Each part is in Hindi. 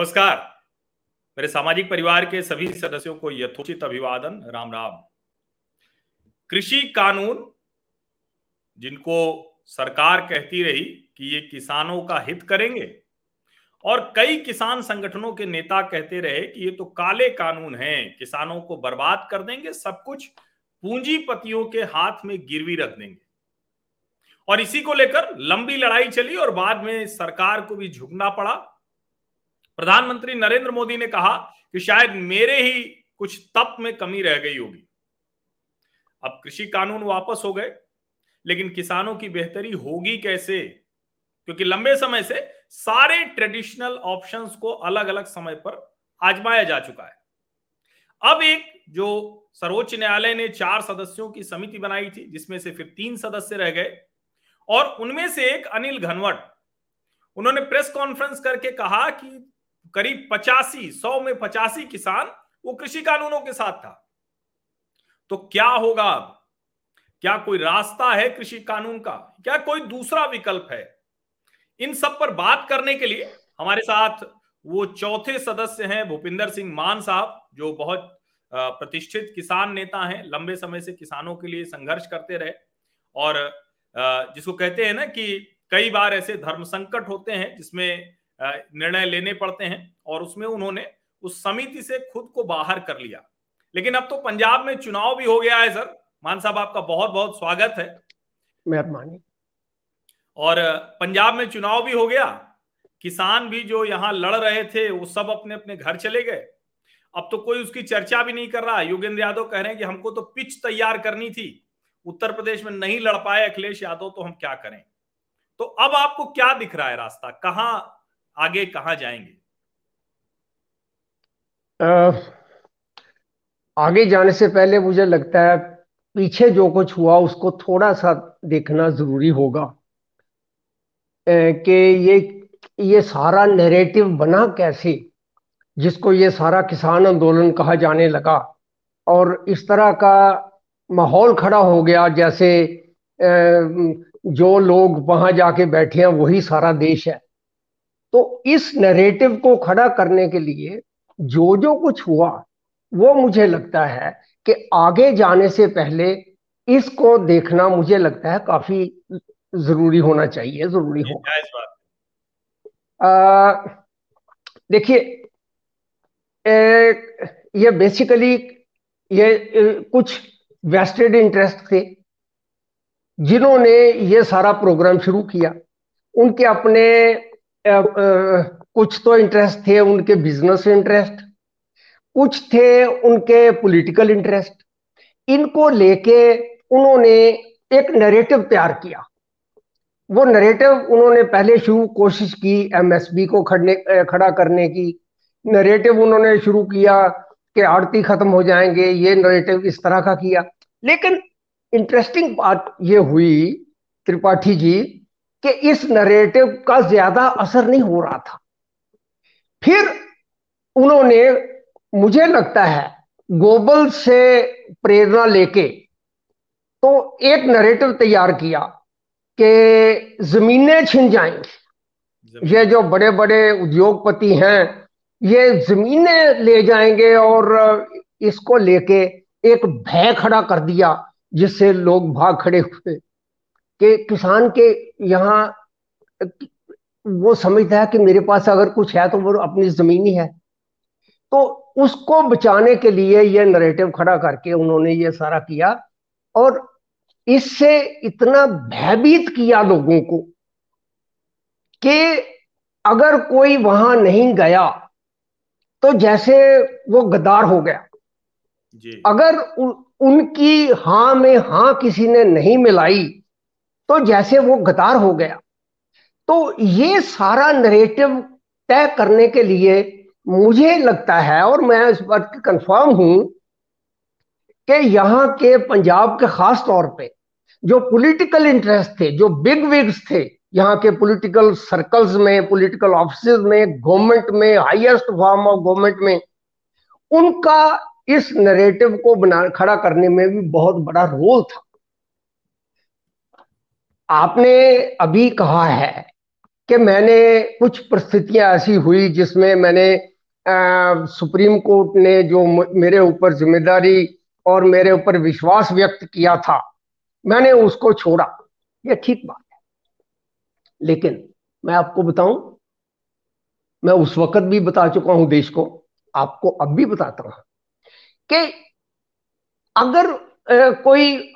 नमस्कार। मेरे सामाजिक परिवार के सभी सदस्यों को यथोचित अभिवादन। राम राम। कृषि कानून, जिनको सरकार कहती रही कि ये किसानों का हित करेंगे, और कई किसान संगठनों के नेता कहते रहे कि ये तो काले कानून हैं, किसानों को बर्बाद कर देंगे, सब कुछ पूंजीपतियों के हाथ में गिरवी रख देंगे। और इसी को लेकर लंबी लड़ाई चली और बाद में सरकार को भी झुकना पड़ा। प्रधानमंत्री नरेंद्र मोदी ने कहा कि शायद मेरे ही कुछ तप में कमी रह गई होगी। अब कृषि कानून वापस हो गए, लेकिन किसानों की बेहतरी होगी कैसे? क्योंकि लंबे समय से सारे ट्रेडिशनल ऑप्शंस को अलग अलग समय पर आजमाया जा चुका है। अब एक जो सर्वोच्च न्यायालय ने चार सदस्यों की समिति बनाई थी, जिसमें से फिर तीन सदस्य रह गए, और उनमें से एक अनिल घनवट। उन्होंने प्रेस कॉन्फ्रेंस करके कहा कि करीब पचासी, सौ में पचासी किसान वो कृषि कानूनों के साथ था। तो क्या होगा अब? क्या कोई रास्ता है कृषि कानून का? क्या कोई दूसरा विकल्प है? इन सब पर बात करने के लिए हमारे साथ वो चौथे सदस्य हैं भूपिंदर सिंह मान साहब, जो बहुत प्रतिष्ठित किसान नेता हैं। लंबे समय से किसानों के लिए संघर्ष करते रहे और जिसको कहते हैं ना कि कई बार ऐसे धर्म संकट होते हैं जिसमें निर्णय लेने पड़ते हैं और उसमें उन्होंने उस समिति से खुद को बाहर कर लिया। लेकिन अब तो पंजाब में चुनाव भी हो गया है सर। मान साहब आपका बहुत बहुत स्वागत है। मेहरबानी और पंजाब में चुनाव भी हो गया। किसान भी जो यहाँ लड़ रहे थे वो सब अपने अपने घर चले गए। अब तो कोई उसकी चर्चा भी नहीं कर रहा। योगेंद्र यादव कह रहे हैं कि हमको तो पिच तैयार करनी थी। उत्तर प्रदेश में नहीं लड़ पाए अखिलेश यादव तो हम क्या करें? तो अब आपको क्या दिख रहा है रास्ता? कहाँ आगे कहा जाएँगे? आ, आगे जाने से पहले मुझे लगता है पीछे जो कुछ हुआ उसको थोड़ा सा देखना ज़रूरी होगा। कि ये ये सारा नैरेटिव बना कैसे? जिसको ये सारा किसान आंदोलन कहा जाने लगा। और इस तरह का माहौल खड़ा हो गया जैसे जो लोग वहाँ जाके बैठे हैं वही सारा देश है। तो इस नरेटिव को खड़ा करने के लिए जो जो कुछ हुआ वो मुझे लगता है कि आगे जाने से पहले इसको देखना मुझे लगता है काफ़ी ज़रूरी होना चाहिए ज़रूरी हो। देखिए ये बेसिकली ये कुछ वेस्टेड इंटरेस्ट थे जिन्होंने ये सारा प्रोग्राम शुरू किया। उनके अपने कुछ तो इंटरेस्ट थे उनके बिज़नेस इंटरेस्ट कुछ थे उनके पॉलिटिकल इंटरेस्ट इनको लेके उन्होंने एक नरेटिव तैयार किया। वो नरेटिव उन्होंने पहले शुरू कोशिश की एमएसबी को खड़ने खड़ा करने की। नरेटिव उन्होंने शुरू किया कि आड़ती खत्म हो जाएँगे, ये नरेटिव इस तरह का किया। लेकिन इंटरेस्टिंग बात ये हुई, त्रिपाठी जी कि इस नरेटिव का ज़्यादा असर नहीं हो रहा था। फिर उन्होंने मुझे लगता है गोबल से प्रेरणा लेके तो एक नरेटिव तैयार किया कि जमीनें छिन जाएँगी। ये जो बड़े बड़े उद्योगपति हैं ये जमीनें ले जाएँगे और इसको लेके एक भय खड़ा कर दिया जिससे लोग भाग खड़े हुए। कि किसान के यहाँ वो समझता है कि मेरे पास अगर कुछ है तो वो अपनी ज़मीन ही है तो उसको बचाने के लिए ये नरेटिव खड़ा करके उन्होंने ये सारा किया और इससे इतना भयभीत किया लोगों को कि अगर कोई वहाँ नहीं गया तो जैसे वो गद्दार हो गया जी। अगर उ, उनकी हाँ में हाँ किसी ने नहीं मिलाई तो जैसे वो गदार हो गया तो ये सारा नरेटिव तय करने के लिए मुझे लगता है, और मैं इस बात कंफर्म हूँ कि यहाँ के पंजाब के खास तौर पे जो पॉलिटिकल इंटरेस्ट थे, जो बिग विग्स थे, यहाँ के पॉलिटिकल सर्कल्स में पॉलिटिकल ऑफ़िस में गवर्नमेंट में हाईएस्ट फॉर्म ऑफ़ गवर्नमेंट में, उनका इस नरेटिव को बना, खड़ा करने में भी बहुत बड़ा रोल था। आपने अभी कहा है कि मैंने कुछ परिस्थितियाँ ऐसी हुई जिसमें मैंने आ, सुप्रीम कोर्ट ने जो मेरे ऊपर ज़िम्मेदारी और मेरे ऊपर विश्वास व्यक्त किया था मैंने उसको छोड़ा। ये ठीक बात है। लेकिन मैं आपको बताऊँ मैं उस वक्त भी बता चुका हूँ देश को आपको अब भी बताता हूँ कि अगर आ, कोई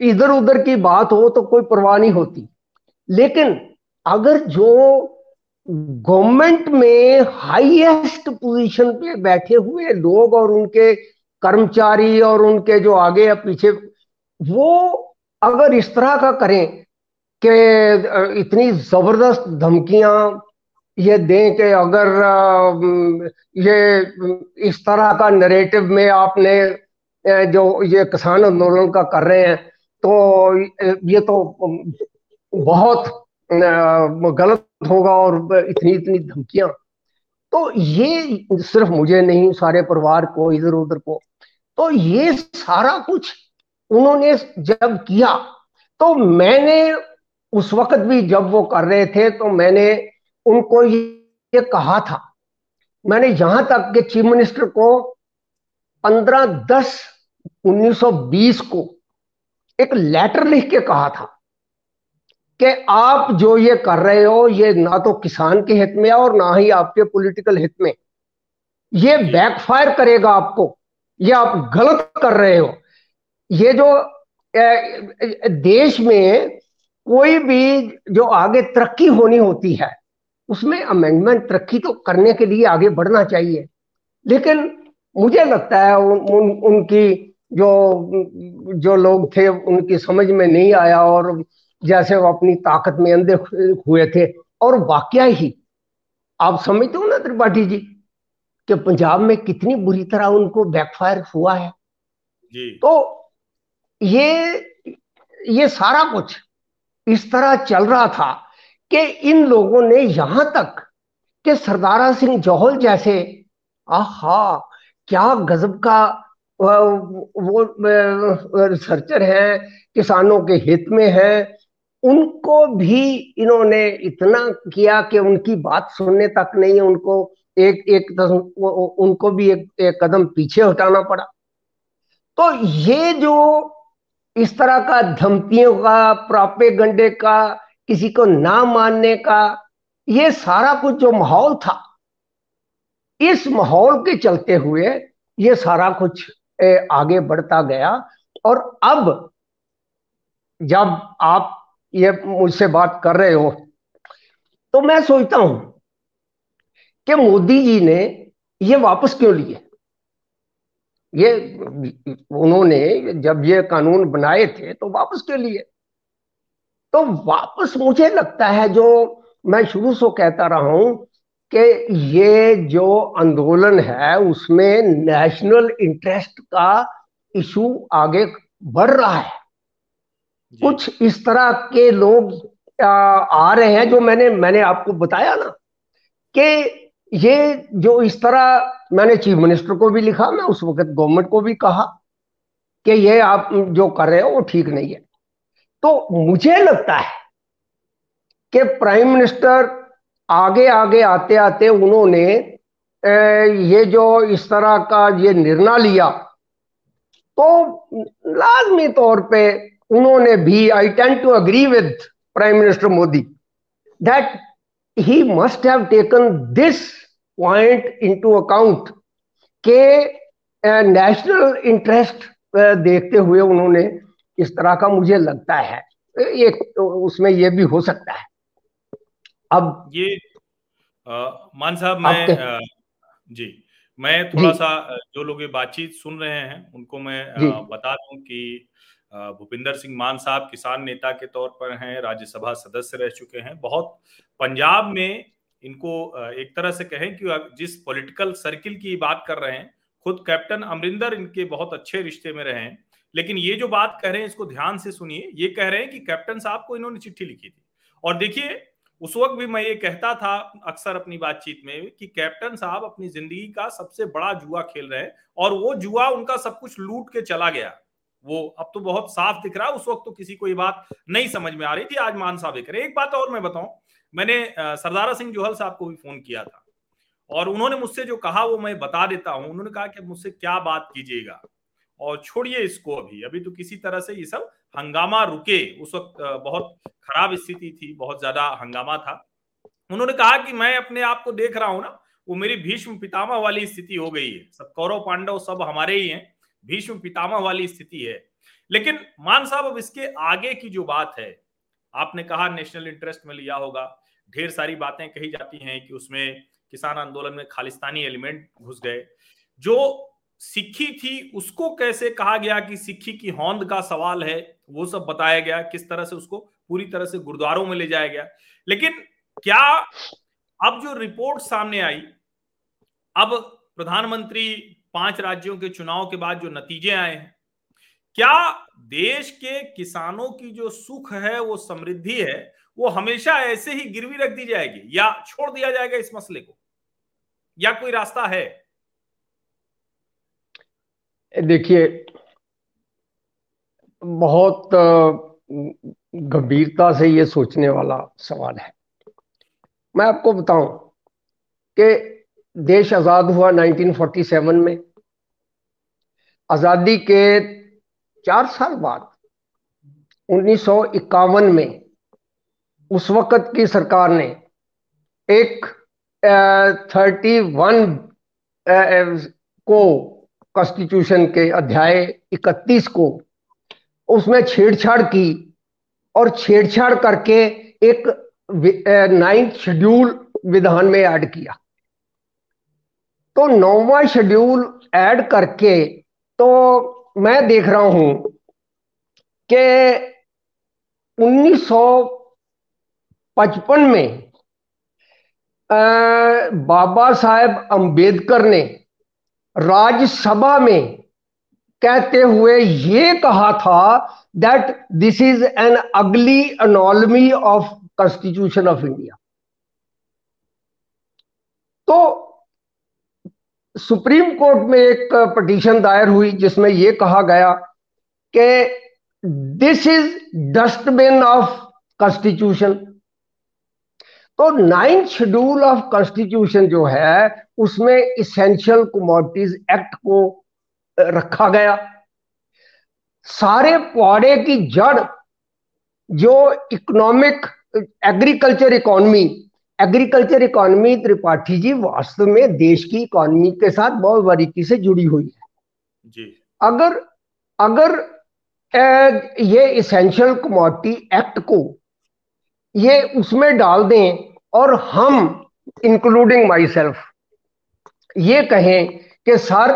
इधर उधर की बात हो तो कोई परवाह नहीं होती। लेकिन अगर जो गवर्नमेंट में हाईएस्ट पोजीशन पे बैठे हुए लोग और उनके कर्मचारी और उनके जो आगे या पीछे, वो अगर इस तरह का करें कि इतनी ज़बरदस्त धमकियाँ, ये दें कि अगर ये इस तरह का नरेटिव में आपने जो ये किसान आंदोलन का कर रहे हैं तो ये तो बहुत गलत होगा और इतनी इतनी धमकियाँ। तो ये सिर्फ़ मुझे नहीं, सारे परिवार को, इधर उधर को। तो ये सारा कुछ उन्होंने जब किया तो मैंने उस वक्त भी जब वो कर रहे थे तो मैंने उनको ये कहा था। मैंने यहाँ तक कि चीफ मिनिस्टर को 15 दस 1920 को एक लेटर लिख के कहा था कि आप जो ये कर रहे हो ये ना तो किसान के हित में और ना ही आपके पॉलिटिकल हित में। ये बैकफायर करेगा आपको। ये आप गलत कर रहे हो। ये जो देश में कोई भी जो आगे तरक्की होनी होती है उसमें अमेंडमेंट तरक्की तो करने के लिए आगे बढ़ना चाहिए। लेकिन मुझे लगता है उन, उन, उनकी जो जो लोग थे उनकी समझ में नहीं आया और जैसे वो अपनी ताकत में अंधे हुए थे और वाक्य ही आप समझते हो ना त्रिपाठी जी कि पंजाब में कितनी बुरी तरह उनको बैकफायर हुआ है जी। तो ये ये सारा कुछ इस तरह चल रहा था कि इन लोगों ने यहाँ तक कि सरदारा सिंह जौहल जैसे आहा क्या गजब का वो रिसर्चर है किसानों के हित में है उनको भी इन्होंने इतना किया कि उनकी बात सुनने तक नहीं उनको एक एक उनको भी एक, एक कदम पीछे हटाना पड़ा। तो ये जो इस तरह का धमकियों का प्रापे गंडे का किसी को ना मानने का ये सारा कुछ जो माहौल था इस माहौल के चलते हुए ये सारा कुछ आगे बढ़ता गया। और अब जब आप ये मुझसे बात कर रहे हो तो मैं सोचता हूँ कि मोदी जी ने ये वापस क्यों लिए? ये उन्होंने जब ये कानून बनाए थे तो वापस क्यों लिए? तो वापस मुझे लगता है, जो मैं शुरू से कहता रहा हूँ कि ये जो आंदोलन है उसमें नेशनल इंटरेस्ट का इशू आगे बढ़ रहा है। कुछ इस तरह के लोग आ, आ रहे हैं जो मैंने मैंने आपको बताया ना कि ये जो इस तरह मैंने चीफ मिनिस्टर को भी लिखा मैं उस वक्त गवर्नमेंट को भी कहा कि ये आप जो कर रहे हो वो ठीक नहीं है। तो मुझे लगता है कि प्राइम मिनिस्टर आगे आगे आते आते उन्होंने ये जो इस तरह का ये निर्णय लिया तो लाजमी तौर पे उन्होंने भी I tend to agree with prime minister Modi that he must have taken this point into account के नेशनल इंटरेस्ट देखते हुए उन्होंने, इस तरह का मुझे लगता है। एक, उसमें यह भी हो सकता है। अब ये आ, मान साहब मैं आ, जी मैं थोड़ा सा जो लोग ये बातचीत सुन रहे हैं उनको मैं आ, बता दूँ कि भूपिंदर सिंह मान साहब किसान नेता के तौर पर हैं राज्यसभा सदस्य रह चुके हैं। बहुत पंजाब में इनको एक तरह से कहें कि जिस पॉलिटिकल सर्किल की बात कर रहे हैं खुद कैप्टन अमरिंदर इनके बहुत अच्छे रिश्ते में रहे हैं। लेकिन ये जो बात कह रहे हैं इसको ध्यान से सुनिए। ये कह रहे हैं कि कैप्टन साहब को इन्होंने चिट्ठी लिखी थी। और देखिए उस वक्त भी मैं ये कहता था अक्सर अपनी बातचीत में कि कैप्टन साहब अपनी ज़िंदगी का सबसे बड़ा जुआ खेल रहे हैं और वो जुआ उनका सब कुछ लूट के चला गया। वो अब तो बहुत साफ़ दिख रहा है उस वक्त तो किसी को ये बात नहीं समझ में आ रही थी, आज मान साहब करें एक बात और मैं बताऊँ, मैंने सरदारा सिंह जोहल साहब को भी फ़ोन किया था और उन्होंने मुझसे जो कहा वो मैं बता देता हूँ। उन्होंने कहा कि मुझसे क्या बात कीजिएगा। और छोड़िए इसको अभी। अभी तो किसी तरह से ये सब हंगामा रुके। उस वक्त बहुत खराब स्थिति थी, बहुत ज़्यादा हंगामा था। उन्होंने कहा कि मैं अपने आप को देख रहा हूँ ना, वो मेरी भीष्म पितामह वाली स्थिति हो गई है। सब कौरव पांडव सब हमारे ही हैं। भीष्म पितामह वाली स्थिति है। लेकिन मान साहब, अब इसके आगे की जो बात है, आपने कहा नेशनल इंटरेस्ट में लिया होगा। ढेर सारी बातें कही जाती हैं कि उसमें किसान आंदोलन में खालिस्तानी एलिमेंट घुस गए। जो सिक्खी थी, उसको कैसे कहा गया कि सिक्खी की होंद का सवाल है, वो सब बताया गया, किस तरह से उसको पूरी तरह से गुरुद्वारों में ले जाया गया। लेकिन क्या अब जो रिपोर्ट सामने आई, अब प्रधानमंत्री पाँच राज्यों के चुनाव के बाद जो नतीजे आए हैं, क्या देश के किसानों की जो सुख है, वो समृद्धि है, वो हमेशा ऐसे ही गिरवी रख दी जाएगी, या छोड़ दिया जाएगा इस मसले को? या कोई रास्ता है? देखिए, बहुत गंभीरता से ये सोचने वाला सवाल है। मैं आपको बताऊँ कि देश आज़ाद हुआ 1947 में। आज़ादी के चार साल बाद, उन्नीस सौ इक्यावन में उस वक्त की सरकार ने एक थर्टी वन को कॉन्स्टिट्यूशन के अध्याय 31 को उसमें छेड़छाड़ की और छेड़छाड़ करके एक नाइन्थ शेड्यूल विधान में ऐड किया। तो नौवा शेड्यूल ऐड करके तो मैं देख रहा हूँ कि 1955 में आ, बाबा साहेब अंबेडकर ने राज्यसभा में कहते हुए ये कहा था that this is an ugly anomaly of constitution of India तो सुप्रीम कोर्ट में एक पटिशन दायर हुई जिसमें यह कहा गया कि this is dustbin of constitution तो नाइन्थ शेड्यूल ऑफ़ कॉन्स्टिट्यूशन जो है उसमें इसेंशियल कमोडिटीज एक्ट को रखा गया। सारे पौड़े की जड़ जो economic agriculture economy agriculture economy Tripathi ji वास्तव में देश की इकोनॉमी के साथ बहुत बारीकी से जुड़ी हुई है। जी। अगर अगर ए, ये इसेंशियल कमोडिटी एक्ट को ये उसमें डाल दें और हम इंक्लूडिंग माई सेल्फ ये कहें कि सर,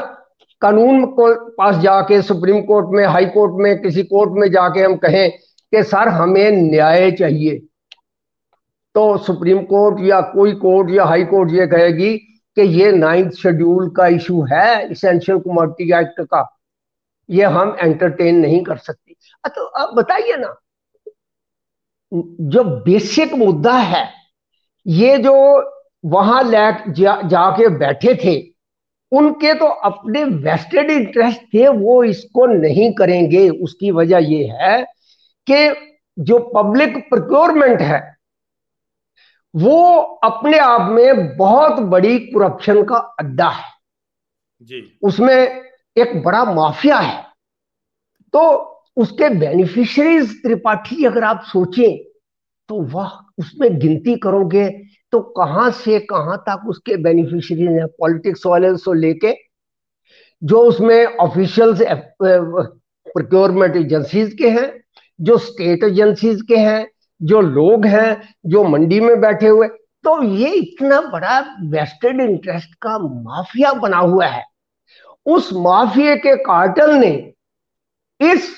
कानून को पास जाके, सुप्रीम कोर्ट में, हाई कोर्ट में, किसी कोर्ट में जाके हम कहें कि सर, हमें न्याय चाहिए। तो सुप्रीम कोर्ट या कोई कोर्ट या हाई कोर्ट ये कहेगी कि ये नाइन्थ शेड्यूल का इशू है इसेंशियल कमोडिटी एक्ट का। ये हम एंटरटेन नहीं कर सकते। तो अब बताइए ना जो बेसिक मुद्दा है ये जो वहाँ ले जा, जाके बैठे थे उनके तो अपने वेस्टेड इंटरेस्ट थे वो इसको नहीं करेंगे। उसकी वजह ये है कि जो पब्लिक प्रोक्योरमेंट है वो अपने आप में बहुत बड़ी करप्शन का अड्डा है। जी। उसमें एक बड़ा माफिया है। तो उसके बेनिफिशरीज त्रिपाठी अगर आप सोचें तो वह, उसमें गिनती करोगे तो कहाँ से कहाँ तक उसके बेनिफिशियरी हैं? पॉलिटिक्स वाले से लेके जो उसमें ऑफिशियल्स प्रोक्योरमेंट एजेंसीज के हैं, जो स्टेट एजेंसीज के हैं, जो लोग हैं, जो मंडी में बैठे हुए तो ये इतना बड़ा वेस्टेड इंटरेस्ट का माफिया बना हुआ है। उस माफिया के कार्टल ने इस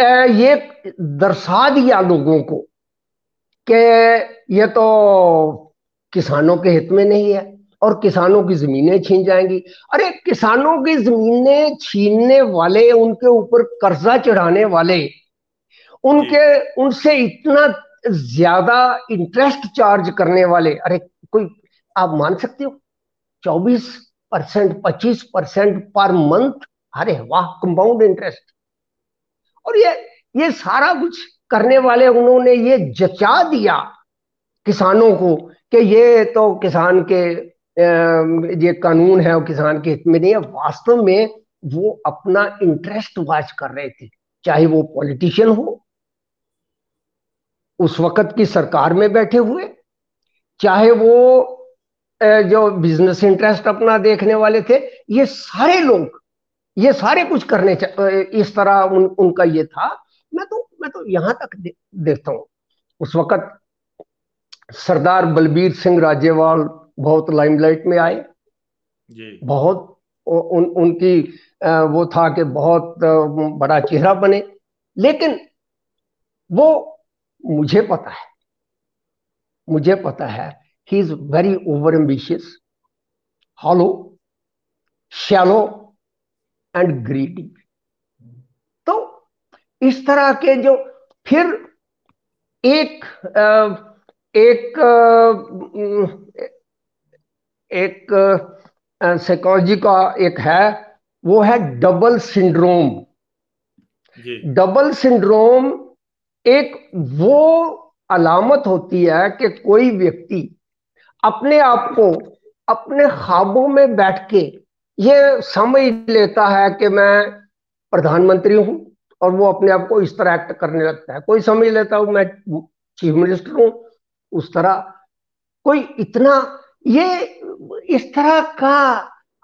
ये दर्शा दिया लोगों को। कि ये तो किसानों के हित में नहीं है और किसानों की जमीनें छीन जाएँगी। अरे किसानों की जमीनें छीनने वाले उनके ऊपर कर्जा चढ़ाने वाले उनके उनसे इतना ज़्यादा इंटरेस्ट चार्ज करने वाले अरे कोई आप मान सकते हो चौबीस परसेंट पच्चीस परसेंट पर मंथ अरे वाह कंपाउंड इंटरेस्ट और ये ये सारा कुछ करने वाले उन्होंने ये जचा दिया किसानों को कि ये तो किसान के ये कानून है और किसान के हित में नहीं है। वास्तव में वो अपना इंटरेस्ट वाच कर रहे थे चाहे वो पॉलिटिशियन हो उस वक्त की सरकार में बैठे हुए चाहे वो जो बिज़नेस इंटरेस्ट अपना देखने वाले थे ये सारे लोग ये सारे कुछ करने इस तरह उन, उनका ये था मैं तो मैं तो यहाँ तक दे, देखता हूँ। उस वक्त सरदार बलबीर सिंह राजेवाल बहुत लाइमलाइट में आए। जी। बहुत उन उनकी वो था कि बहुत बड़ा चेहरा बने। लेकिन वो मुझे पता है मुझे पता है he is very over ambitious hollow shallow and greedy इस तरह के जो फिर एक एक एक साइकोलॉजी का एक है वो है डबल सिंड्रोम डबल सिंड्रोम एक वो अलामत होती है कि कोई व्यक्ति अपने आप को अपने ख्वाबों में बैठ के ये समझ लेता है कि मैं प्रधानमंत्री हूँ और वो अपने आप को इस तरह एक्ट करने लगता है। कोई समझ लेता हूँ मैं चीफ मिनिस्टर हूँ, उस तरह। कोई इतना, ये इस तरह का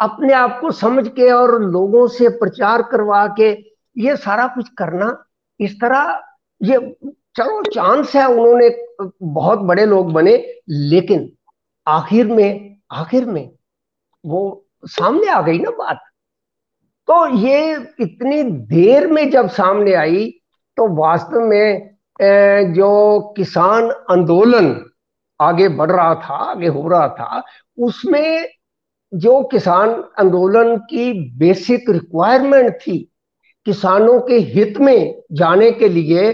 अपने आप को समझ के और लोगों से प्रचार करवा के ये सारा कुछ करना, इस तरह ये, चलो चांस है, उन्होंने बहुत बड़े लोग बने, लेकिन आखिर में आखिर में वो सामने आ गई ना बात। तो ये इतनी देर में जब सामने आई तो वास्तव में जो किसान आंदोलन आगे बढ़ रहा था, आगे हो रहा था, उसमें जो किसान आंदोलन की बेसिक रिक्वायरमेंट थी, किसानों के हित में जाने के लिए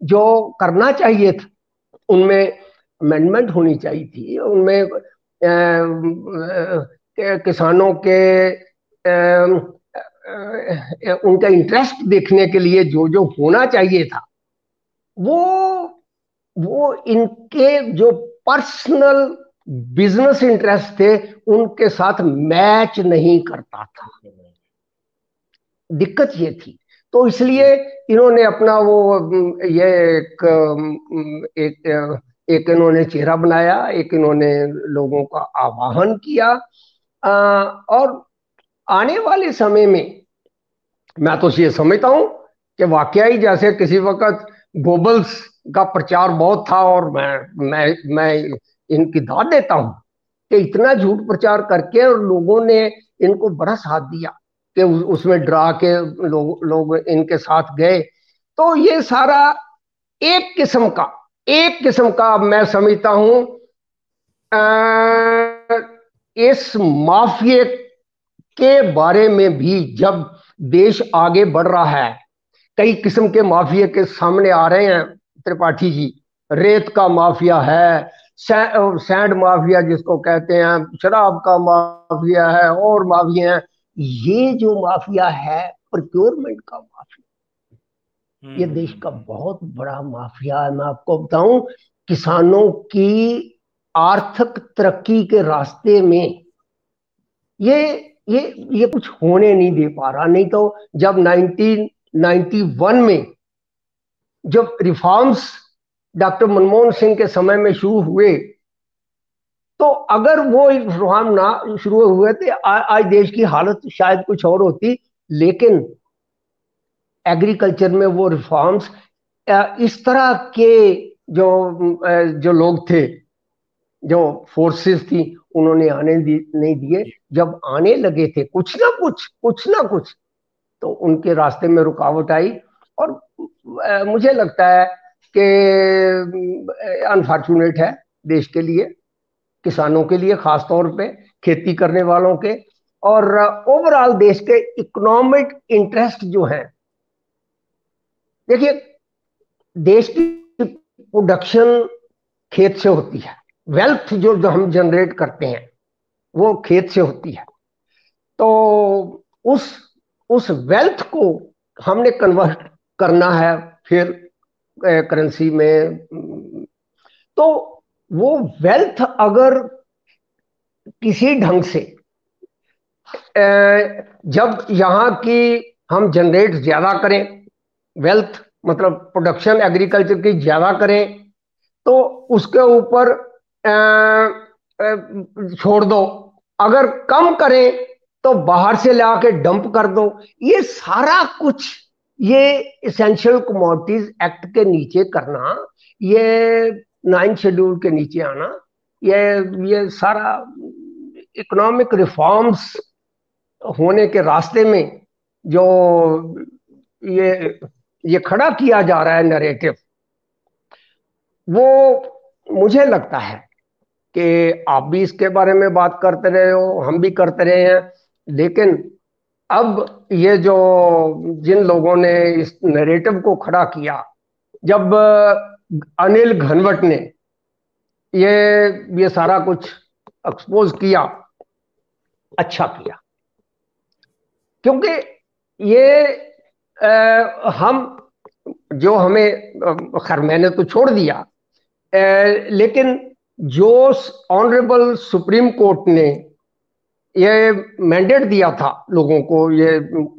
जो करना चाहिए था, उनमें अमेंडमेंट होनी चाहिए थी, उनमें किसानों के उनका इंटरेस्ट देखने के लिए जो जो होना चाहिए था वो वो इनके जो पर्सनल बिज़नेस इंटरेस्ट थे उनके साथ मैच नहीं करता था। दिक्कत ये थी। तो इसलिए इन्होंने अपना वो ये एक एक एक इन्होंने चेहरा बनाया एक इन्होंने लोगों का आवाहन किया आ, और आने वाले समय में, मैं तो ये समझता हूँ कि वाकया ही जैसे किसी वक्त गोबल्स का प्रचार बहुत था और मैं मैं मैं इनकी दाद देता हूँ कि इतना झूठ प्रचार करके और लोगों ने इनको बड़ा साथ दिया कि उसमें डरा के लोग लोग इनके साथ गए। तो ये सारा एक किस्म का, एक किस्म का मैं समझता हूँ इस माफिए के बारे में भी जब देश आगे बढ़ रहा है कई किस्म के माफिया के सामने आ रहे हैं त्रिपाठी जी। रेत का माफिया है सैंड माफिया जिसको कहते हैं शराब का माफिया है और माफिया है। ये जो माफिया है प्रोक्योरमेंट का माफिया। ये देश का बहुत बड़ा माफिया है। मैं आपको बताऊँ किसानों की आर्थिक तरक्की के रास्ते में ये ये ये कुछ होने नहीं दे पा रहा। नहीं तो जब 1991 में जब रिफॉर्म्स डॉक्टर मनमोहन सिंह के समय में शुरू हुए तो अगर वो रिफॉर्म ना शुरू हुए थे आज देश की हालत शायद कुछ और होती, लेकिन एग्रीकल्चर में वो रिफॉर्म्स इस तरह के जो जो लोग थे, जो फोर्सेस थी उन्होंने आने नहीं दिए। जब आने लगे थे कुछ ना कुछ कुछ ना कुछ तो उनके रास्ते में रुकावट आई और मुझे लगता है कि अनफॉर्चुनेट है देश के लिए किसानों के लिए खास तौर पे खेती करने वालों के और ओवरऑल देश के इकोनॉमिक इंटरेस्ट जो है। देखिए देश की प्रोडक्शन खेत से होती है। वेल्थ जो हम जनरेट करते हैं, वो खेत से होती है। तो उस उस वेल्थ को हमने कन्वर्ट करना है फिर करेंसी में तो वो वेल्थ अगर किसी ढंग से जब यहाँ की हम जनरेट ज़्यादा करें वेल्थ मतलब प्रोडक्शन एग्रीकल्चर की ज़्यादा करें तो उसके ऊपर छोड़ दो। अगर कम करें तो बाहर से ला के डंप कर दो। ये सारा कुछ, ये इसेंशियल कमोडिटीज एक्ट के नीचे करना, ये नाइन शेड्यूल के नीचे आना, ये ये सारा इकोनॉमिक रिफॉर्म्स होने के रास्ते में जो ये ये खड़ा किया जा रहा है नरेटिव वो मुझे लगता है कि आप भी इसके बारे में बात करते रहे हो हम भी करते रहे हैं। लेकिन अब ये जो जिन लोगों ने इस नरेटिव को खड़ा किया जब अनिल घनवट ने ये ये सारा कुछ एक्सपोज किया अच्छा किया। क्योंकि ये आ, हम जो हमें खैर मैंने तो छोड़ दिया आ, लेकिन जो ऑनरेबल सुप्रीम कोर्ट ने ये मैंडेट दिया था लोगों को ये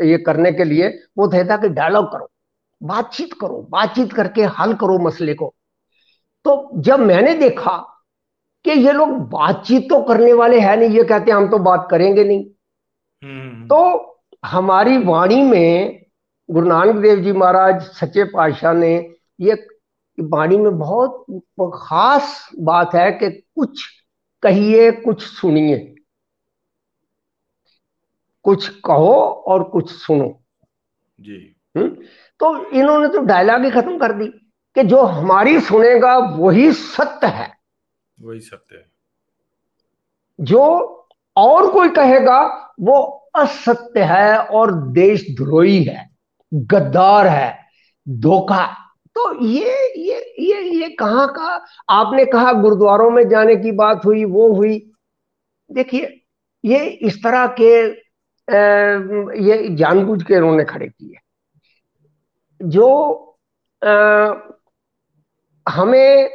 ये करने के लिए वो था कि डायलॉग करो बातचीत करो बातचीत करके हल करो मसले को तो जब मैंने देखा कि ये लोग बातचीत तो करने वाले हैं नहीं ये कहते हम तो बात करेंगे नहीं हम्म। तो हमारी वाणी में गुरु नानक देव जी महाराज सच्चे पातशाह ने ये वाणी में बहुत खास बात है कि कुछ कहिए कुछ सुनिए। कुछ कहो और कुछ सुनो। जी। हुँ? तो इन्होंने तो डायलॉग ही खत्म कर दी कि जो हमारी सुनेगा वही सत्य है। वही सत्य है। जो और कोई कहेगा वो असत्य है और देशद्रोही है गद्दार है धोखा। तो ये ये ये कहाँ का? आपने कहा गुरुद्वारों में जाने की बात हुई वो हुई। देखिए ये इस तरह के ये जानबूझ के इन्होंने खड़े किए। जो आ, हमें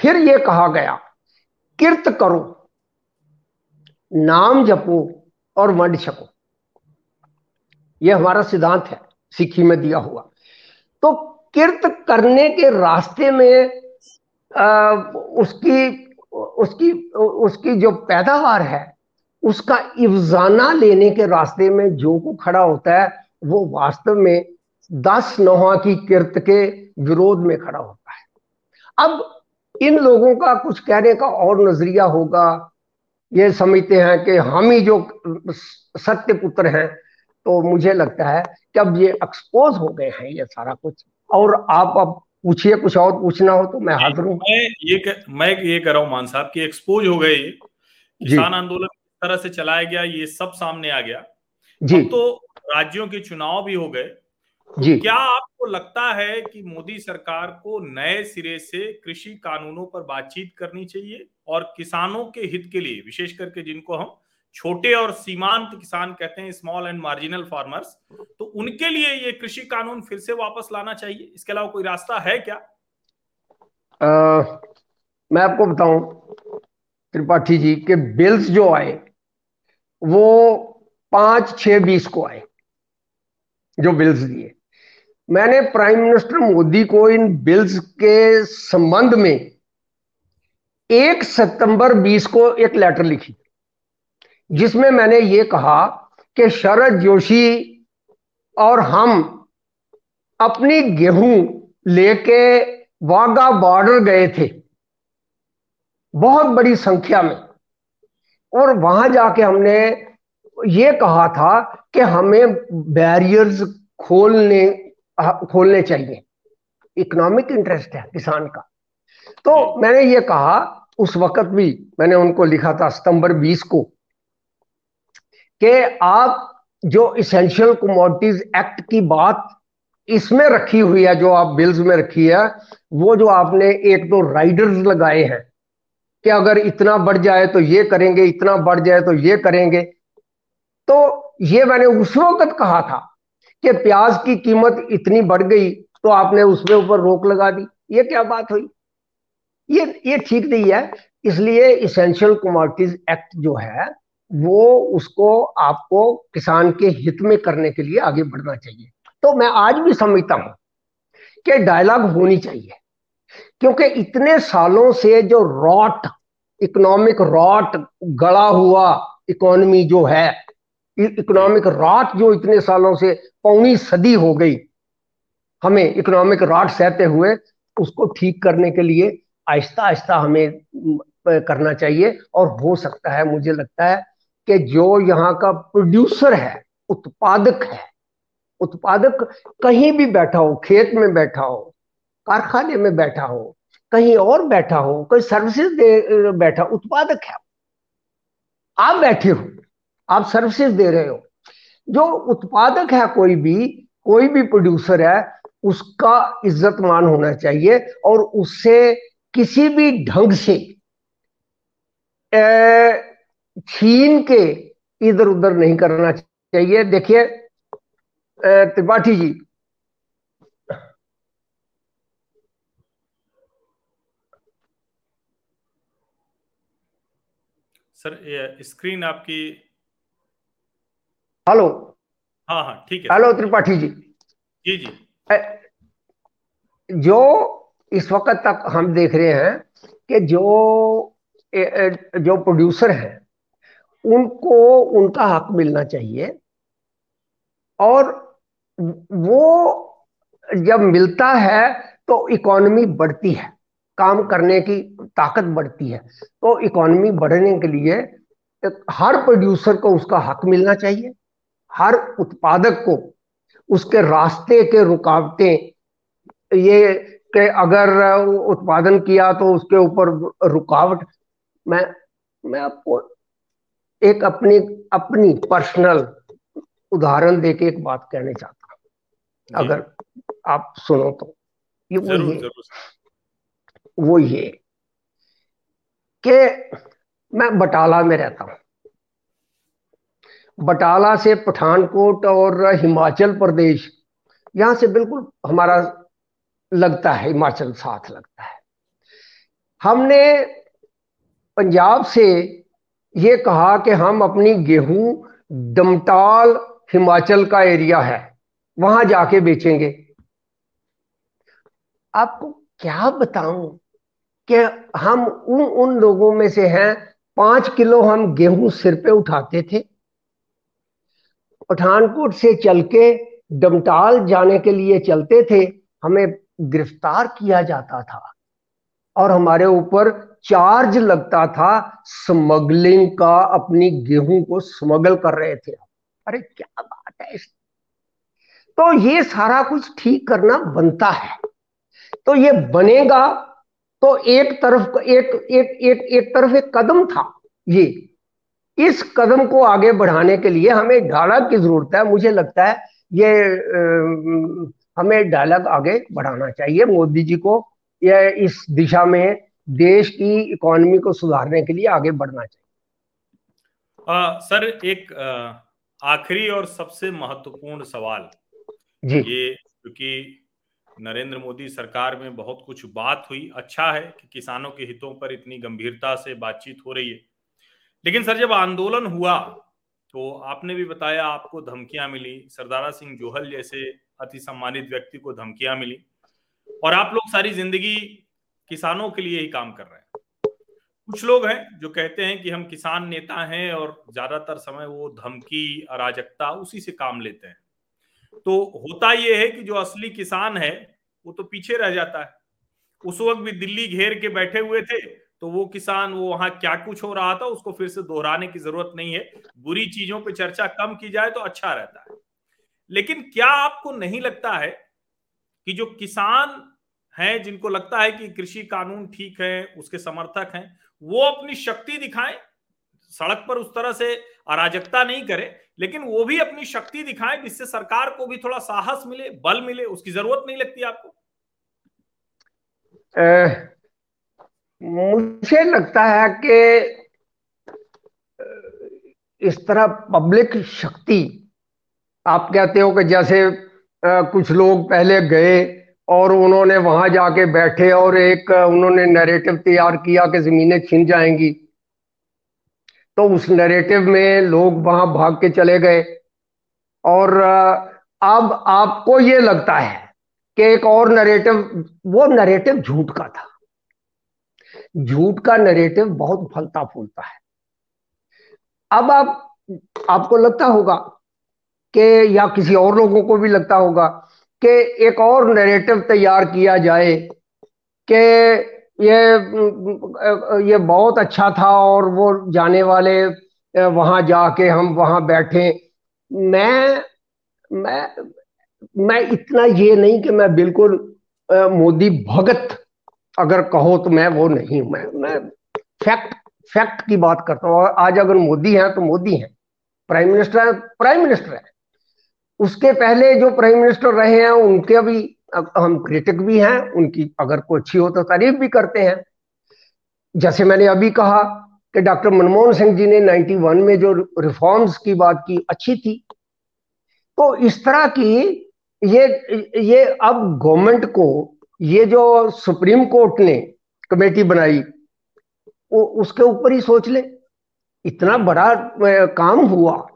फिर ये कहा गया किर्त करो नाम जपो और वंड छको। यह हमारा सिद्धांत है सिक्खी में दिया हुआ। तो किर्त करने के रास्ते में आ, उसकी उसकी उसकी जो पैदावार है उसका इवजाना लेने के रास्ते में जो को खड़ा होता है वो वास्तव में दस नोहा की किर्त के विरोध में खड़ा होता है। अब इन लोगों का कुछ कहने का और नज़रिया होगा। ये समझते हैं कि हम ही जो सत्य पुत्र हैं तो मुझे लगता है कि अब ये एक्सपोज हो गए हैं ये सारा कुछ। और आप अब पूछिए कुछ और पूछना हो तो मैं हाजिर हूँ मैं ये कर, मैं ये कर रहा हूँ मान साहब की एक्सपोज हो गए किसान आंदोलन किस तरह से चलाया गया ये सब सामने आ गया। जी। तो राज्यों के चुनाव भी हो गए। जी। क्या आपको लगता है कि मोदी सरकार को नए सिरे से कृषि कानूनों पर बातचीत करनी चाहिए? और किसानों के हित के लिए विशेष करके जिनको हम छोटे और सीमांत किसान कहते हैं स्मॉल एंड मार्जिनल फार्मर्स तो उनके लिए ये कृषि कानून फिर से वापस लाना चाहिए? इसके अलावा कोई रास्ता है क्या? आ, मैं आपको बताऊँ त्रिपाठी जी के बिल्स जो आए वो पाँच छह बीस को आए जो बिल्स दिए। मैंने प्राइम मिनिस्टर मोदी को इन बिल्स के संबंध में एक सितंबर 20 को एक लेटर लिखी। जिसमें मैंने ये कहा कि शरद जोशी और हम अपनी गेहूँ लेके वाघा बॉर्डर गए थे बहुत बड़ी संख्या में। और वहाँ जाके हमने ये कहा था कि हमें बैरियर्स खोलने खोलने चाहिए। इकोनॉमिक इंटरेस्ट है किसान का। तो मैंने ये कहा उस वक्त भी मैंने उनको लिखा था सितंबर 20 को। कि आप जो इसेंशियल कमोडिटीज एक्ट की बात इसमें रखी हुई है, जो आप बिल्स में रखी है, वो जो आपने एक दो राइडर्स लगाए हैं, कि अगर इतना बढ़ जाए तो ये करेंगे, इतना बढ़ जाए तो ये करेंगे। तो ये मैंने उस वक्त कहा था कि प्याज की कीमत इतनी बढ़ गई तो आपने उसके ऊपर रोक लगा दी। ये क्या बात हुई? ये ये ठीक नहीं है। इसलिए इसेंशियल कमोडिटीज एक्ट जो है वो उसको आपको किसान के हित में करने के लिए आगे बढ़ना चाहिए। तो मैं आज भी समझता हूँ कि डायलॉग होनी चाहिए, क्योंकि इतने सालों से जो रॉट इकोनॉमिक रॉट गड़ा हुआ इकोनॉमी जो है इकोनॉमिक रॉट जो इतने सालों से पौनी सदी हो गई, हमें इकोनॉमिक रॉट सहते हुए उसको ठीक करने के लिए आहिस्ता आहिस्ता हमें करना चाहिए और हो सकता है, मुझे लगता है कि जो यहाँ का प्रोड्यूसर है, उत्पादक है, उत्पादक कहीं भी बैठा हो, खेत में बैठा हो, कारखाने में बैठा हो, कहीं और बैठा हो, कोई सर्विसेज़ दे बैठा, उत्पादक है। आप बैठे हो, आप सर्विसेज़ दे रहे हो। जो उत्पादक है कोई भी कोई भी प्रोड्यूसर है, उसका इज़्ज़त मान होना चाहिए और उससे किसी भी ढंग से छीन के इधर उधर नहीं करना चाहिए। देखिए त्रिपाठी जी। सर स्क्रीन आपकी हेलो। हाँ हाँ ठीक है। हेलो त्रिपाठी जी। जी जी। जो इस वक्त तक हम देख रहे हैं कि जो जो प्रोड्यूसर हैं उनको उनका हक मिलना चाहिए। और वो जब मिलता है तो इकोनॉमी बढ़ती है, काम करने की ताकत बढ़ती है। तो इकोनॉमी बढ़ने के लिए हर प्रोड्यूसर को उसका हक मिलना चाहिए, हर उत्पादक को उसके रास्ते के रुकावटें, ये कि अगर उत्पादन किया तो उसके ऊपर रुकावट, मैं मैं आपको एक अपनी अपनी पर्सनल उदाहरण देके एक बात कहने चाहता हूँ। अगर आप सुनो तो। ये वो ये। वो ये कि मैं बटाला में रहता हूँ। बटाला से पठानकोट और हिमाचल प्रदेश यहाँ से बिल्कुल हमारा लगता है हिमाचल साथ लगता है। हमने पंजाब से ये कहा कि हम अपनी गेहूँ दमटाल हिमाचल का एरिया है, वहाँ जाके बेचेंगे। आपको क्या बताऊँ कि हम उन उन लोगों में से हैं, पाँच किलो हम गेहूँ सिर पे उठाते थे। पठानकोट से चल के डमटाल जाने के लिए चलते थे, हमें गिरफ़्तार किया जाता था। और हमारे ऊपर चार्ज लगता था, स्मगलिंग का, अपनी गेहूँ को स्मगल कर रहे थे अरे, क्या बात है तो ये सारा कुछ ठीक करना बनता है। तो ये बनेगा तो एक तरफ़ एक एक एक एक तरफ़ एक कदम था ये। इस कदम को आगे बढ़ाने के लिए हमें डायलॉग की ज़रूरत है। मुझे लगता है ये हमें डायलॉग आगे बढ़ाना चाहिए। मोदी जी को इस दिशा में देश की इकोनॉमी को सुधारने के लिए आगे बढ़ना चाहिए। आ, सर एक आखिरी और सबसे महत्वपूर्ण सवाल। जी। ये क्योंकि नरेंद्र मोदी सरकार में बहुत कुछ बात हुई अच्छा है कि किसानों के हितों पर इतनी गंभीरता से बातचीत हो रही है। लेकिन सर जब आंदोलन हुआ तो आपने भी बताया आपको धमकियाँ मिली। सरदारा सिंह जोहल जैसे अति सम्मानित व्यक्ति को धमकियाँ मिली। और आप लोग सारी ज़िंदगी किसानों के लिए ही काम कर रहे हैं। कुछ लोग हैं जो कहते हैं कि हम किसान नेता हैं और ज़्यादातर समय वो धमकी, अराजकता उसी से काम लेते हैं। तो होता यह है कि जो असली किसान है, वो तो पीछे रह जाता है। उस वक्त भी दिल्ली घेर के बैठे हुए थे तो वो किसान, वो वहाँ क्या कुछ हो रहा था, उसको फिर से दोहराने की ज़रूरत नहीं है। बुरी चीज़ों पर चर्चा कम की जाए तो अच्छा रहता है। लेकिन क्या आपको नहीं लगता है कि जो किसान हैं जिनको लगता है कि कृषि कानून ठीक है उसके समर्थक हैं वो अपनी शक्ति दिखाएँ सड़क पर उस तरह से अराजकता नहीं करे लेकिन वो भी अपनी शक्ति दिखाएँ जिससे सरकार को भी थोड़ा साहस मिले बल मिले उसकी ज़रूरत नहीं लगती आपको? ए, मुझे लगता है कि इस तरह पब्लिक शक्ति आप कहते हो कि जैसे कुछ लोग पहले गए और उन्होंने वहाँ जाके बैठे और एक, उन्होंने नैरेटिव तैयार किया कि जमीनें छिन जाएँगी। तो उस नैरेटिव में लोग वहाँ भाग के चले गए। और अब आपको ये लगता है कि एक और नरेटिव वो नरेटिव झूठ का था। झूठ का नरेटिव बहुत फलता फूलता है। अब आप, आपको लगता होगा कि या किसी और लोगों को भी लगता होगा कि एक और नरेटिव तैयार किया जाए कि ये ये बहुत अच्छा था और वो जाने वाले वहाँ जाके हम वहाँ बैठे। मैं मैं मैं इतना ये नहीं कि मैं बिल्कुल मोदी भगत अगर कहो तो मैं वो नहीं, मैं मैं फैक्ट फैक्ट की बात करता हूँ। आज अगर मोदी है तो मोदी हैं। प्राइम मिनिस्टर है प्राइम मिनिस्टर है। उसके पहले जो प्राइम मिनिस्टर रहे हैं, उनके भी हम क्रिटिक भी हैं, उनकी अगर कोई अच्छी हो तो तारीफ़ भी करते हैं। जैसे मैंने अभी कहा कि डॉक्टर मनमोहन सिंह जी ने 91 में जो रिफॉर्म्स की बात की, अच्छी थी। तो इस तरह की ये ये अब गवर्नमेंट को, ये जो सुप्रीम कोर्ट ने कमेटी बनाई, वो उसके ऊपर ही सोच ले। इतना बड़ा काम हुआ।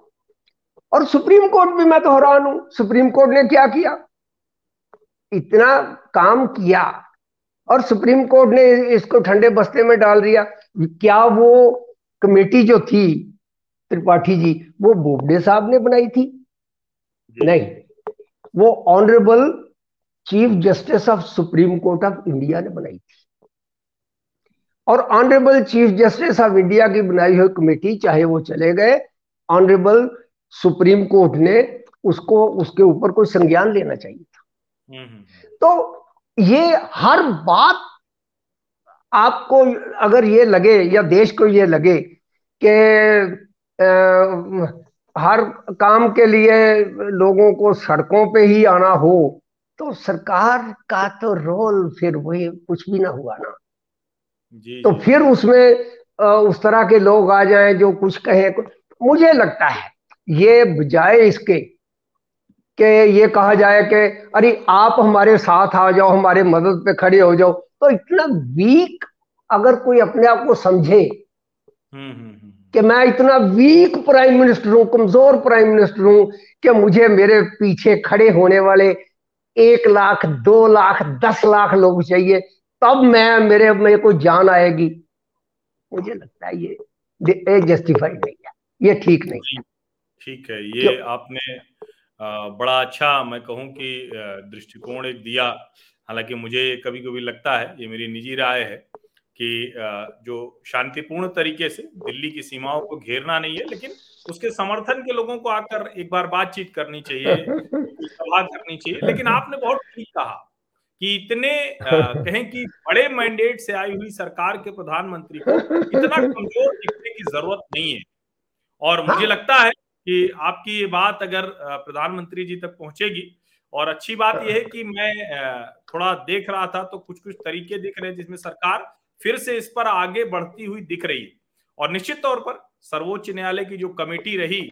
और सुप्रीम कोर्ट भी मैं तो हैरान हूँ। सुप्रीम कोर्ट ने क्या किया? इतना काम किया और सुप्रीम कोर्ट ने इसको ठंडे बस्ते में डाल दिया। क्या वो कमेटी जो थी त्रिपाठी जी वो बोबडे साहब ने बनाई थी? नहीं। वो honourable chief justice of supreme court of India ने बनाई थी। और honourable chief justice of India की बनाई हुई कमेटी चाहे वो चले गए ऑनरेबल सुप्रीम कोर्ट ने उसको उसके ऊपर कोई संज्ञान लेना चाहिए था हम्म, हम्म, हम्म। तो ये हर बात आपको अगर ये लगे या देश को ये लगे कि हर काम के लिए लोगों को सड़कों पे ही आना हो तो सरकार का तो रोल फिर वही कुछ भी ना हुआ ना जी, तो जी. फिर उसमें उस तरह के लोग आ जाएँ जो कुछ कहें मुझे लगता है ये बजाय इसके कि ये कहा जाए कि अरे आप हमारे साथ आ जाओ हमारे मदद पे खड़े हो जाओ। तो इतना वीक अगर कोई अपने आप को समझे हम्म, हम्म, हम्म। कि मैं इतना वीक प्राइम मिनिस्टर हूँ कमज़ोर प्राइम मिनिस्टर हूँ कि मुझे मेरे पीछे खड़े होने वाले एक लाख दो लाख दस लाख लोग चाहिए तब मैं मेरे में कोई जान आएगी। मुझे लगता है ये जस्टिफाइड नहीं है। ये ठीक नहीं है। ठीक है ये आपने बड़ा अच्छा मैं कहूँ कि दृष्टिकोण एक दिया। हालाँकि मुझे कभी कभी लगता है ये मेरी निजी राय है कि जो शांतिपूर्ण तरीके से दिल्ली की सीमाओं को घेरना नहीं है लेकिन उसके समर्थन के लोगों को आकर एक बार बातचीत करनी चाहिए सभा करनी चाहिए। लेकिन आपने बहुत ठीक कहा कि इतने कहें कि बड़े मैंडेट से आई हुई सरकार के प्रधानमंत्री को इतना कमज़ोर दिखने की ज़रूरत नहीं है। और मुझे लगता है कि आपकी ये बात अगर प्रधानमंत्री जी तक पहुंचेगी और अच्छी बात यह है कि मैं थोड़ा देख रहा था तो कुछ कुछ तरीके दिख रहे हैं जिसमें सरकार फिर से इस पर आगे बढ़ती हुई दिख रही है। और निश्चित तौर पर सर्वोच्च न्यायालय की जो कमेटी रही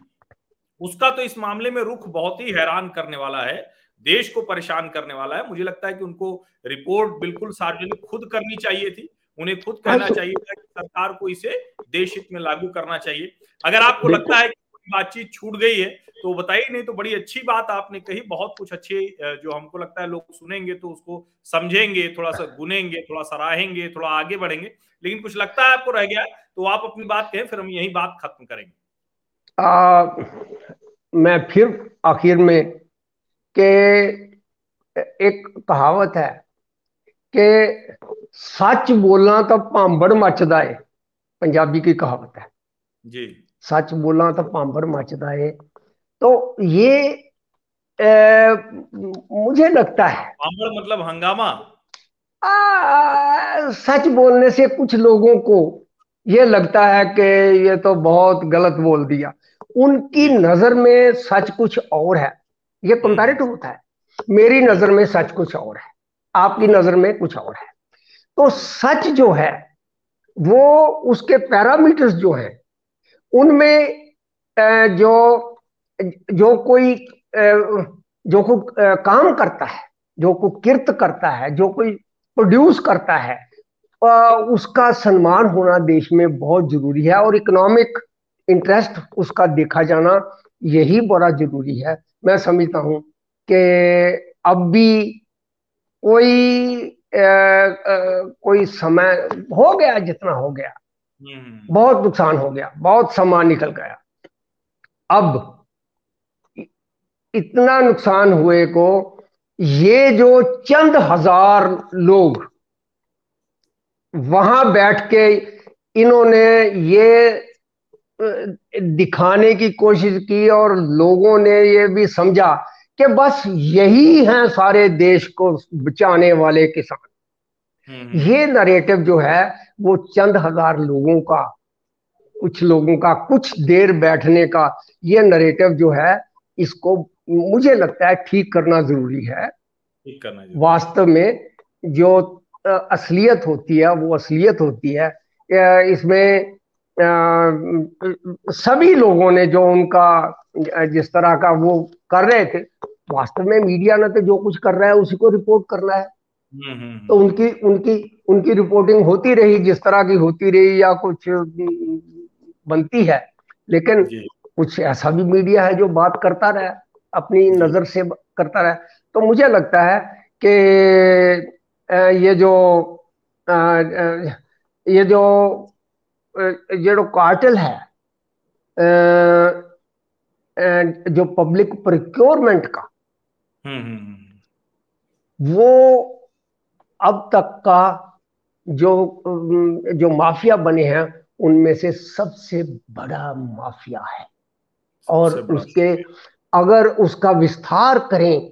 उसका तो इस मामले में रुख बहुत ही हैरान करने वाला है देश को परेशान करने वाला है। मुझे लगता है कि उनको रिपोर्ट बिल्कुल सार्वजनिक खुद करनी चाहिए थी। उन्हें खुद कहना चाहिए था कि सरकार को इसे देश हित में लागू करना चाहिए। अगर आपको लगता है कि बातचीत छूट गई है तो बताइए नहीं तो बड़ी अच्छी बात आपने कही बहुत कुछ अच्छे जो हमको लगता है लोग सुनेंगे तो उसको समझेंगे थोड़ा सा गुनेंगे थोड़ा सराहेंगे थोड़ा आगे बढ़ेंगे लेकिन कुछ लगता है आपको रह गया तो आप अपनी बात कहें फिर हम यही बात खत्म करेंगे। आ, मैं फिर आखिर में के एक कहावत है कि सच बोलना तो भांबड़ मचदा है पंजाबी की कहावत है। जी। सच बोला तो भांबड़ मचता है। तो ये ए, मुझे लगता है। मतलब हंगामा? आ, सच बोलने से कुछ लोगों को ये लगता है कि ये तो बहुत गलत बोल दिया। उनकी नज़र में सच कुछ और है। ये कंपेरेटिव होता है। मेरी नज़र में सच कुछ और है। आपकी नज़र में कुछ और है। तो सच जो है वो उसके पैरामीटर्स जो है उनमें जो जो कोई जो कोई काम करता है जो कोई किर्त करता है जो कोई प्रोड्यूस करता है उसका सम्मान होना देश में बहुत ज़रूरी है और इकोनॉमिक इंटरेस्ट उसका देखा जाना यही बड़ा ज़रूरी है मैं समझता हूँ कि अब भी कोई आ, आ, कोई समय हो गया जितना हो गया। बहुत नुकसान हो गया बहुत सामान निकल गया। अब इतना नुकसान हुए को ये जो चंद हज़ार लोग वहाँ बैठ के इन्होंने ये दिखाने की कोशिश की और लोगों ने ये भी समझा कि बस यही हैं सारे देश को बचाने वाले किसान। हम्म। ये नरेटिव जो है वो चंद हज़ार लोगों का कुछ लोगों का कुछ देर बैठने का ये नरेटिव जो है इसको मुझे लगता है ठीक करना ज़रूरी है। ठीक करना वास्तव में जो असलियत होती है वो असलियत होती है। इसमें सभी लोगों ने जो उनका जिस तरह का वो कर रहे थे वास्तव में मीडिया ने तो जो कुछ कर रहा है उसी को रिपोर्ट करना है। तो उनकी उनकी उनकी रिपोर्टिंग होती रही जिस तरह की होती रही या कुछ बनती है। लेकिन कुछ ऐसा भी मीडिया है जो बात करता रहा अपनी नज़र से करता रहा। तो मुझे लगता है कि ये जो ये जो जो कार्टल है जो पब्लिक प्रिक्योरमेंट का हम्म, हम्म, हम्म। वो अब तक का जो जो माफिया बने हैं उनमें से सबसे बड़ा माफिया है। और उसके अगर उसका विस्तार करें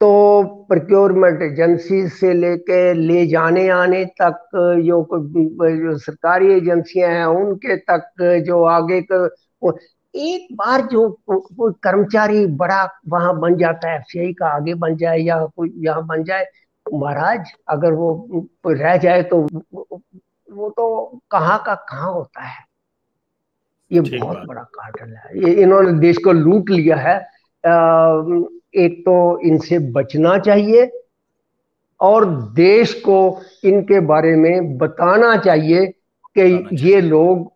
तो प्रोक्योरमेंट एजेंसी से लेके ले जाने आने तक जो जो सरकारी एजेंसियाँ हैं उनके तक जो आगे एक बार जो कोई कर्मचारी बड़ा वहाँ बन जाता है एफ़ का आगे बन जाए या कोई यहाँ बन जाए महाराज अगर वो रह जाए तो वो तो कहाँ का कहाँ होता है? ये बहुत बड़ा कार्टल है। ये इन्होंने देश को लूट लिया है। एक तो इनसे बचना चाहिए और देश को इनके बारे में बताना चाहिए कि ये लोग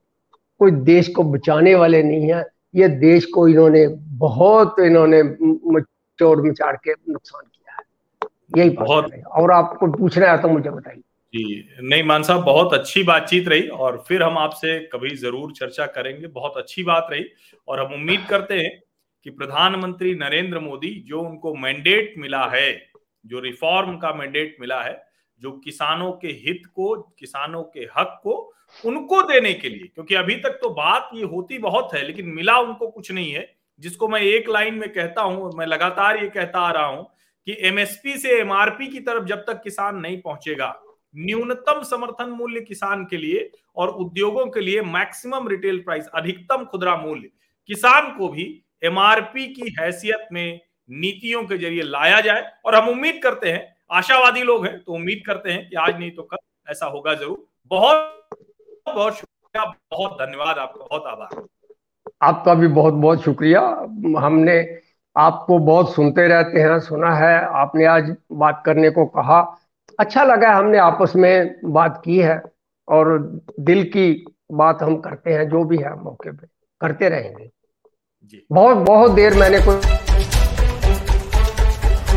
कोई देश को बचाने वाले नहीं है। ये देश को इन्होंने बहुत इन्होंने चोर मचाड़ के नुकसान यही बहुत और आपको पूछना है तो मुझे बताइए। जी नहीं मान साहब बहुत अच्छी बातचीत रही और फिर हम आपसे कभी ज़रूर चर्चा करेंगे। बहुत अच्छी बात रही और हम उम्मीद करते हैं कि प्रधानमंत्री नरेंद्र मोदी जो उनको मैंडेट मिला है जो रिफॉर्म का मैंडेट मिला है जो किसानों के हित को किसानों के हक को उनको देने के लिए क्योंकि अभी तक तो बात ये होती बहुत है लेकिन मिला उनको कुछ नहीं है जिसको मैं एक लाइन में कहता हूँ मैं लगातार ये कहता आ रहा हूँ कि एमएसपी से एमआरपी की तरफ़ जब तक किसान नहीं पहुंचेगा, न्यूनतम समर्थन मूल्य किसान के लिए और उद्योगों के लिए मैक्सिमम रिटेल प्राइस अधिकतम खुदरा मूल्य, किसान को भी एमआरपी की हैसियत में नीतियों के ज़रिए लाया जाए। और हम उम्मीद करते हैं, आशावादी लोग हैं तो उम्मीद करते हैं कि आज नहीं तो कल ऐसा होगा ज़रूर। बहुत बहुत शुक्रिया, बहुत धन्यवाद आपका, बहुत आभार। आपका भी बहुत बहुत शुक्रिया। हमने आपको बहुत सुनते रहते हैं सुना है आपने आज बात करने को कहा। अच्छा लगा हमने आपस में बात की है और दिल की बात हम करते हैं जो भी है मौके पे करते रहेंगे। बहुत बहुत देर मैंने कोई